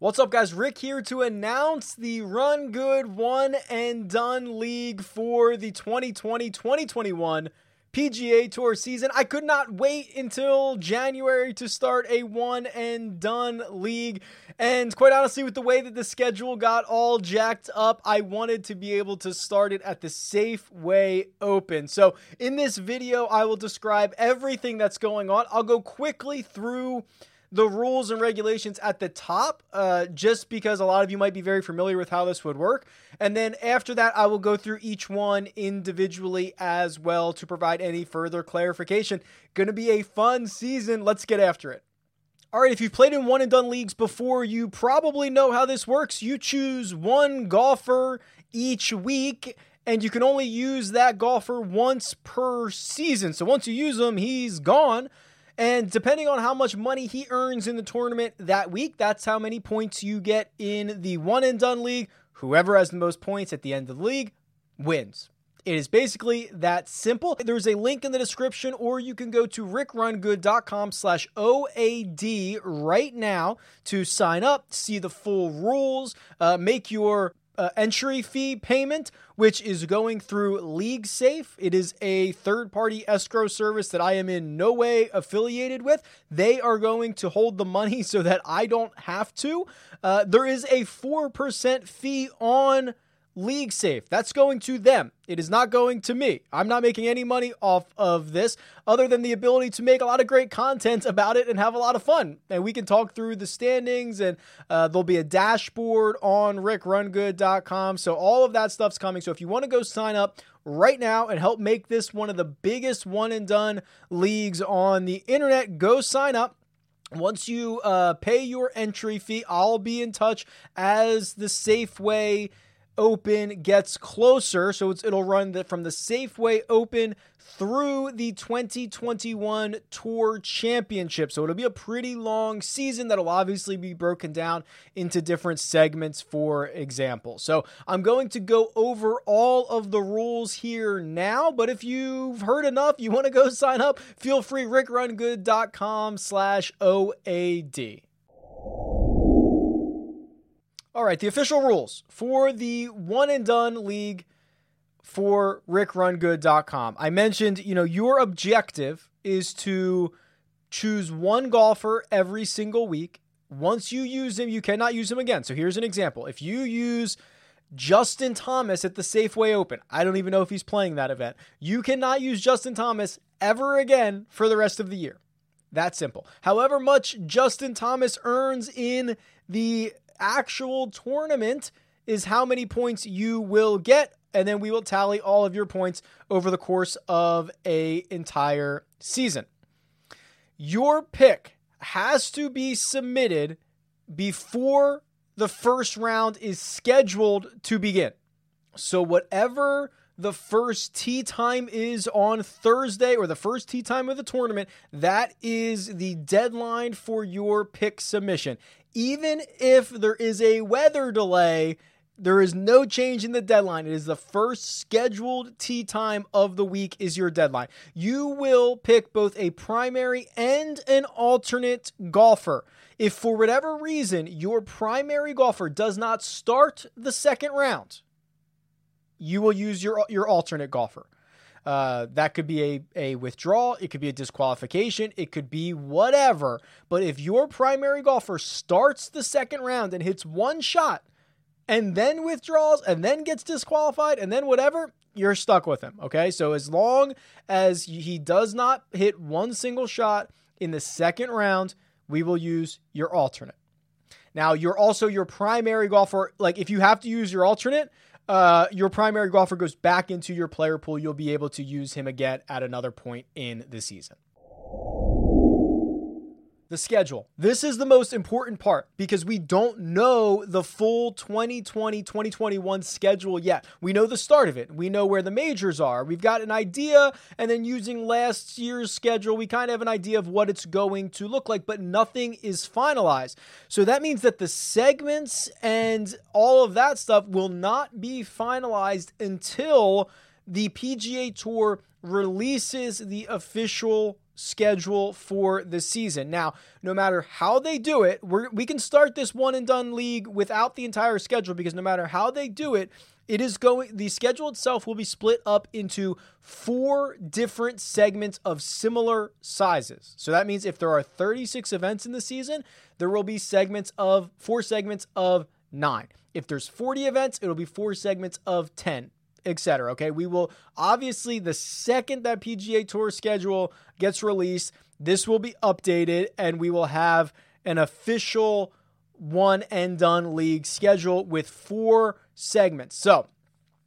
What's up, guys? Rick here to announce the Run Good One and Done League for the 2020 2021 PGA Tour season. I could not wait until January to start a one and done league. And quite honestly, with the way that the schedule got all jacked up, I wanted to be able to start it at the Safeway Open. So, in this video, I will describe everything that's going on. I'll go quickly through the rules and regulations at the top, uh, just because a lot of you might be very familiar with how this would work. And then after that, I will go through each one individually as well to provide any further clarification. Going to be a fun season. Let's get after it. All right, if you've played in one and done leagues before, you probably know how this works. You choose one golfer each week and you can only use that golfer once per season. So once you use him, he's gone. And depending on how much money he earns in the tournament that week, that's how many points you get in the one and done league. Whoever has the most points at the end of the league wins. It is basically that simple. There's a link in the description, or you can go to rickrungood.com slash OAD right now to sign up, see the full rules, uh, make your uh, entry fee payment, which is going through LeagueSafe. It is a third party escrow service that I am in no way affiliated with. They are going to hold the money so that I don't have to. Uh, there is a 4% fee on LeagueSafe. That's going to them. It is not going to me. I'm not making any money off of this other than the ability to make a lot of great content about it and have a lot of fun. And we can talk through the standings and uh, there'll be a dashboard on rickrungood.com. So all of that stuff's coming. So if you want to go sign up right now and help make this one of the biggest one and done leagues on the internet, go sign up. Once you uh, pay your entry fee, I'll be in touch as the Safeway Open gets closer. So it'll run the, from the Safeway Open through the 2021 Tour Championship. So it'll be a pretty long season that'll obviously be broken down into different segments, for example. So I'm going to go over all of the rules here now, but if you've heard enough, you want to go sign up, feel free, rickrungood.com slash OAD. All right, the official rules for the one and done league for rickrungood.com. I mentioned, you know, your objective is to choose one golfer every single week. Once you use him, you cannot use him again. So here's an example. If you use Justin Thomas at the Safeway Open, I don't even know if he's playing that event. You cannot use Justin Thomas ever again for the rest of the year. That simple. However much Justin Thomas earns in the actual tournament is how many points you will get and then we will tally all of your points over the course of a entire season. Your pick has to be submitted before the first round is scheduled to begin. So whatever the first tee time is on Thursday or the first tee time of the tournament, that is the deadline for your pick submission. Even if there is a weather delay, there is no change in the deadline. It is the first scheduled tee time of the week is your deadline. You will pick both a primary and an alternate golfer. If for whatever reason your primary golfer does not start the second round, you will use your your alternate golfer. Uh, that could be a, a withdrawal, it could be a disqualification, it could be whatever. But if your primary golfer starts the second round and hits one shot and then withdraws and then gets disqualified and then whatever, you're stuck with him. Okay. So as long as he does not hit one single shot in the second round, we will use your alternate. Now, you're also your primary golfer. Like, if you have to use your alternate, uh, your primary golfer goes back into your player pool. You'll be able to use him again at another point in the season the schedule. This is the most important part because we don't know the full 2020 2021 schedule yet. We know the start of it, we know where the majors are, we've got an idea, and then using last year's schedule, we kind of have an idea of what it's going to look like, but nothing is finalized. So that means that the segments and all of that stuff will not be finalized until the PGA Tour releases the official schedule for the season. Now, no matter how they do it, we can start this one and done league without the entire schedule because no matter how they do it, it is going the schedule itself will be split up into four different segments of similar sizes. So that means if there are 36 events in the season, there will be segments of four segments of 9. If there's 40 events, it'll be four segments of 10 etc. Okay, we will obviously the second that PGA Tour schedule gets released, this will be updated and we will have an official one and done league schedule with four segments. So,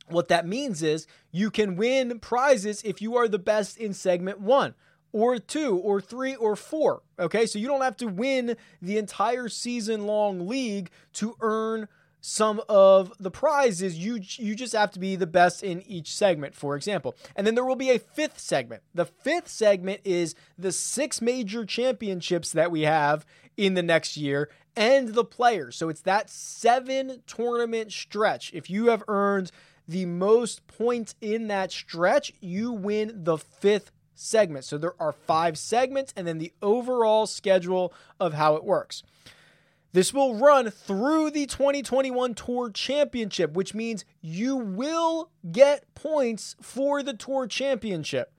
what that means is you can win prizes if you are the best in segment one or two or three or four. Okay, so you don't have to win the entire season long league to earn some of the prizes you you just have to be the best in each segment for example. And then there will be a fifth segment. The fifth segment is the six major championships that we have in the next year and the players. So it's that seven tournament stretch. If you have earned the most points in that stretch you win the fifth segment. So there are five segments and then the overall schedule of how it works this will run through the 2021 Tour Championship, which means you will get points for the Tour Championship.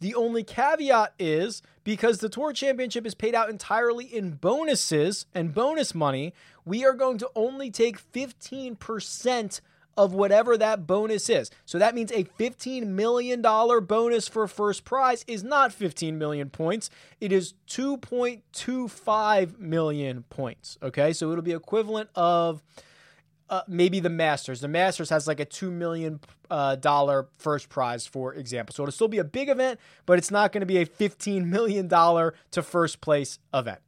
The only caveat is because the Tour Championship is paid out entirely in bonuses and bonus money, we are going to only take 15% of whatever that bonus is. So that means a $15 million bonus for first prize is not 15 million points. It is 2.25 million points. Okay. So it'll be equivalent of uh, maybe the Masters. The Masters has like a $2 million uh, first prize, for example. So it'll still be a big event, but it's not going to be a $15 million to first place event.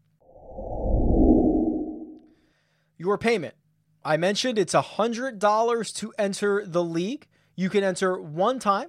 Your payment I mentioned it's $100 to enter the league. You can enter one time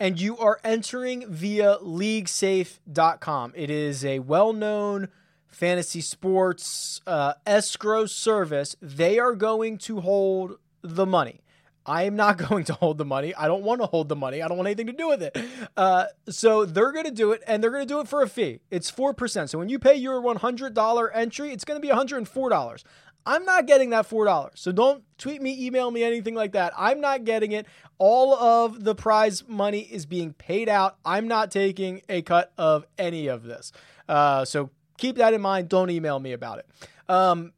and you are entering via leaguesafe.com. It is a well known fantasy sports uh, escrow service. They are going to hold the money. I am not going to hold the money. I don't want to hold the money. I don't want anything to do with it. Uh, so they're going to do it, and they're going to do it for a fee. It's 4%. So when you pay your $100 entry, it's going to be $104. I'm not getting that $4. So don't tweet me, email me, anything like that. I'm not getting it. All of the prize money is being paid out. I'm not taking a cut of any of this. Uh, so keep that in mind. Don't email me about it. Um,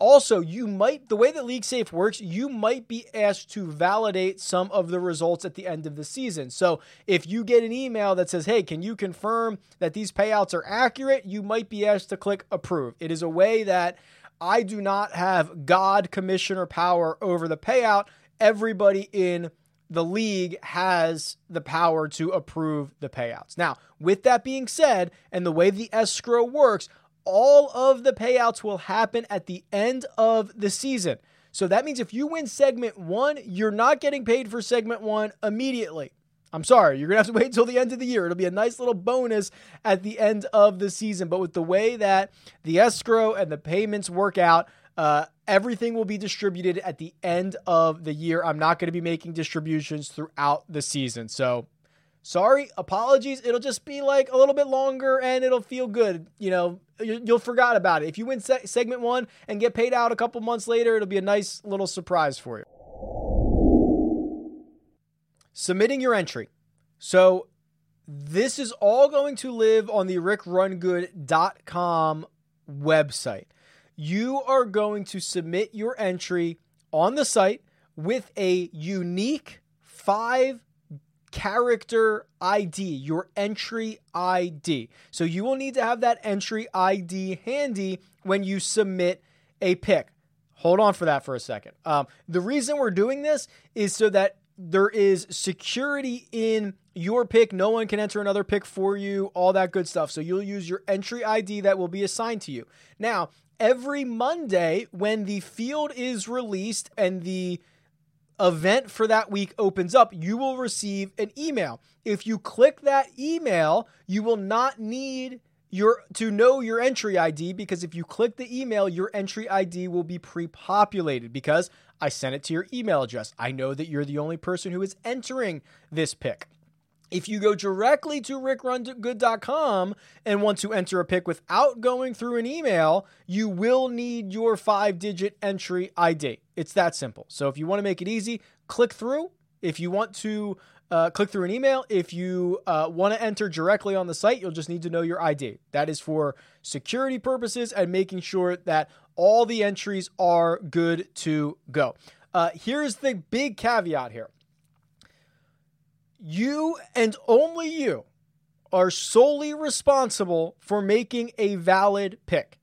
also, you might, the way that LeagueSafe works, you might be asked to validate some of the results at the end of the season. So if you get an email that says, hey, can you confirm that these payouts are accurate? You might be asked to click approve. It is a way that I do not have God commissioner power over the payout. Everybody in the league has the power to approve the payouts. Now, with that being said, and the way the escrow works, all of the payouts will happen at the end of the season. So that means if you win segment one, you're not getting paid for segment one immediately. I'm sorry, you're going to have to wait until the end of the year. It'll be a nice little bonus at the end of the season. But with the way that the escrow and the payments work out, uh, everything will be distributed at the end of the year. I'm not going to be making distributions throughout the season. So, sorry, apologies. It'll just be like a little bit longer and it'll feel good. You know, you'll forget about it. If you win se- segment one and get paid out a couple months later, it'll be a nice little surprise for you submitting your entry. So this is all going to live on the rickrungood.com website. You are going to submit your entry on the site with a unique five character ID, your entry ID. So you will need to have that entry ID handy when you submit a pick. Hold on for that for a second. Um, the reason we're doing this is so that there is security in your pick. No one can enter another pick for you, all that good stuff. So you'll use your entry ID that will be assigned to you. Now, every Monday when the field is released and the event for that week opens up, you will receive an email. If you click that email, you will not need your to know your entry ID because if you click the email, your entry ID will be pre-populated because I sent it to your email address. I know that you're the only person who is entering this pick. If you go directly to rickrungood.com and want to enter a pick without going through an email, you will need your five digit entry ID. It's that simple. So if you want to make it easy, click through. If you want to uh, click through an email, if you uh, want to enter directly on the site, you'll just need to know your ID. That is for security purposes and making sure that all the entries are good to go. Uh, here's the big caveat here you and only you are solely responsible for making a valid pick.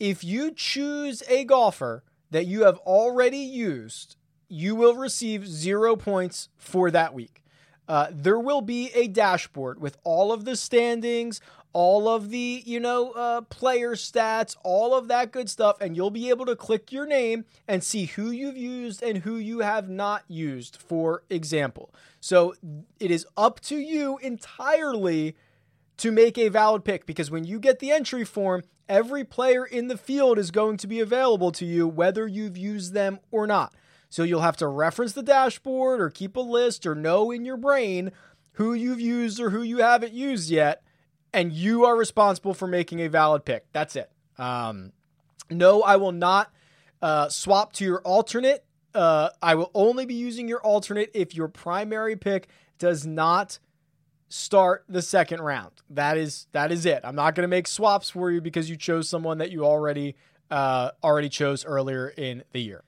If you choose a golfer that you have already used, you will receive zero points for that week. Uh, there will be a dashboard with all of the standings, all of the you know uh, player stats all of that good stuff and you'll be able to click your name and see who you've used and who you have not used for example. So it is up to you entirely to make a valid pick because when you get the entry form every player in the field is going to be available to you whether you've used them or not so you'll have to reference the dashboard or keep a list or know in your brain who you've used or who you haven't used yet and you are responsible for making a valid pick. That's it. Um, no, I will not uh, swap to your alternate. Uh, I will only be using your alternate if your primary pick does not start the second round. That is that is it. I'm not going to make swaps for you because you chose someone that you already uh, already chose earlier in the year.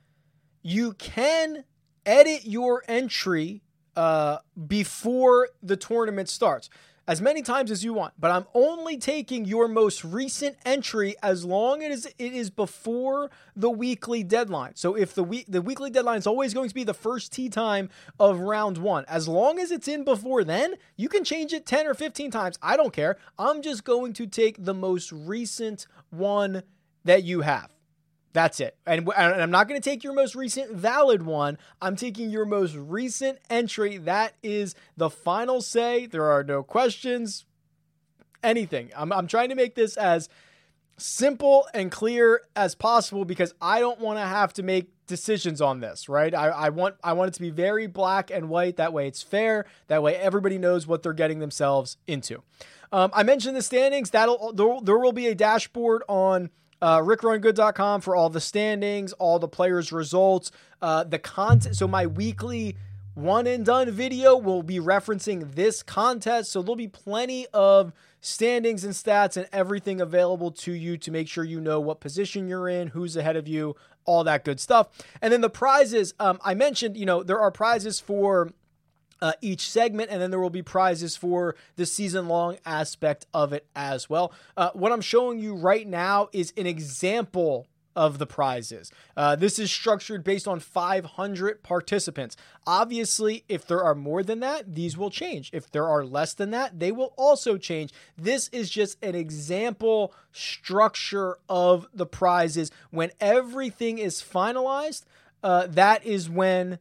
You can edit your entry uh, before the tournament starts as many times as you want, but I'm only taking your most recent entry as long as it is before the weekly deadline. So if the week the weekly deadline is always going to be the first tee time of round 1, as long as it's in before then, you can change it 10 or 15 times. I don't care. I'm just going to take the most recent one that you have. That's it. And, and I'm not going to take your most recent valid one. I'm taking your most recent entry. That is the final say. There are no questions, anything. I'm, I'm trying to make this as simple and clear as possible because I don't want to have to make decisions on this, right? I, I want I want it to be very black and white. That way it's fair. That way everybody knows what they're getting themselves into. Um, I mentioned the standings. That'll there, there will be a dashboard on uh, rickrungood.com for all the standings, all the players' results, uh, the content. So my weekly one and done video will be referencing this contest. So there'll be plenty of standings and stats and everything available to you to make sure you know what position you're in, who's ahead of you, all that good stuff. And then the prizes, um, I mentioned, you know, there are prizes for uh, each segment, and then there will be prizes for the season long aspect of it as well. Uh, what I'm showing you right now is an example of the prizes. Uh, this is structured based on 500 participants. Obviously, if there are more than that, these will change. If there are less than that, they will also change. This is just an example structure of the prizes. When everything is finalized, uh, that is when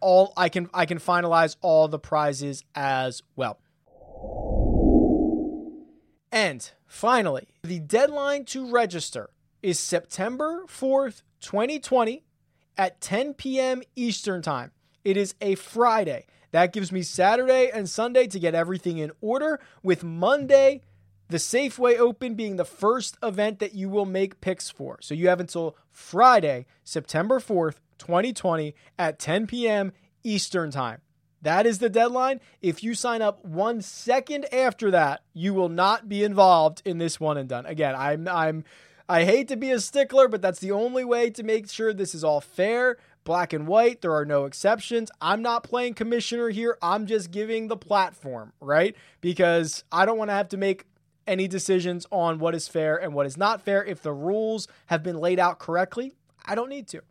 all I can I can finalize all the prizes as well. And finally, the deadline to register is September 4th, 2020 at 10 p.m. Eastern Time. It is a Friday. That gives me Saturday and Sunday to get everything in order, with Monday, the Safeway Open being the first event that you will make picks for. So you have until Friday, September 4th 2020 at 10 p.m. Eastern Time. That is the deadline. If you sign up one second after that, you will not be involved in this one and done. Again, I'm I'm I hate to be a stickler, but that's the only way to make sure this is all fair, black and white. There are no exceptions. I'm not playing commissioner here. I'm just giving the platform, right? Because I don't want to have to make any decisions on what is fair and what is not fair. If the rules have been laid out correctly, I don't need to.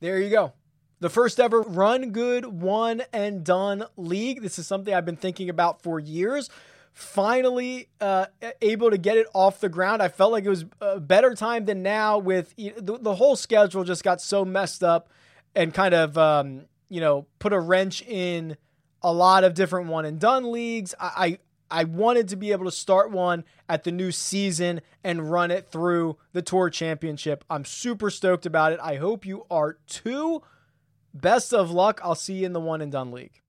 There you go. The first ever run good, one and done league. This is something I've been thinking about for years. Finally, uh, able to get it off the ground. I felt like it was a better time than now. With the, the whole schedule, just got so messed up and kind of um, you know put a wrench in a lot of different one and done leagues. I, I wanted to be able to start one at the new season and run it through the Tour Championship. I'm super stoked about it. I hope you are too. Best of luck. I'll see you in the one and done league.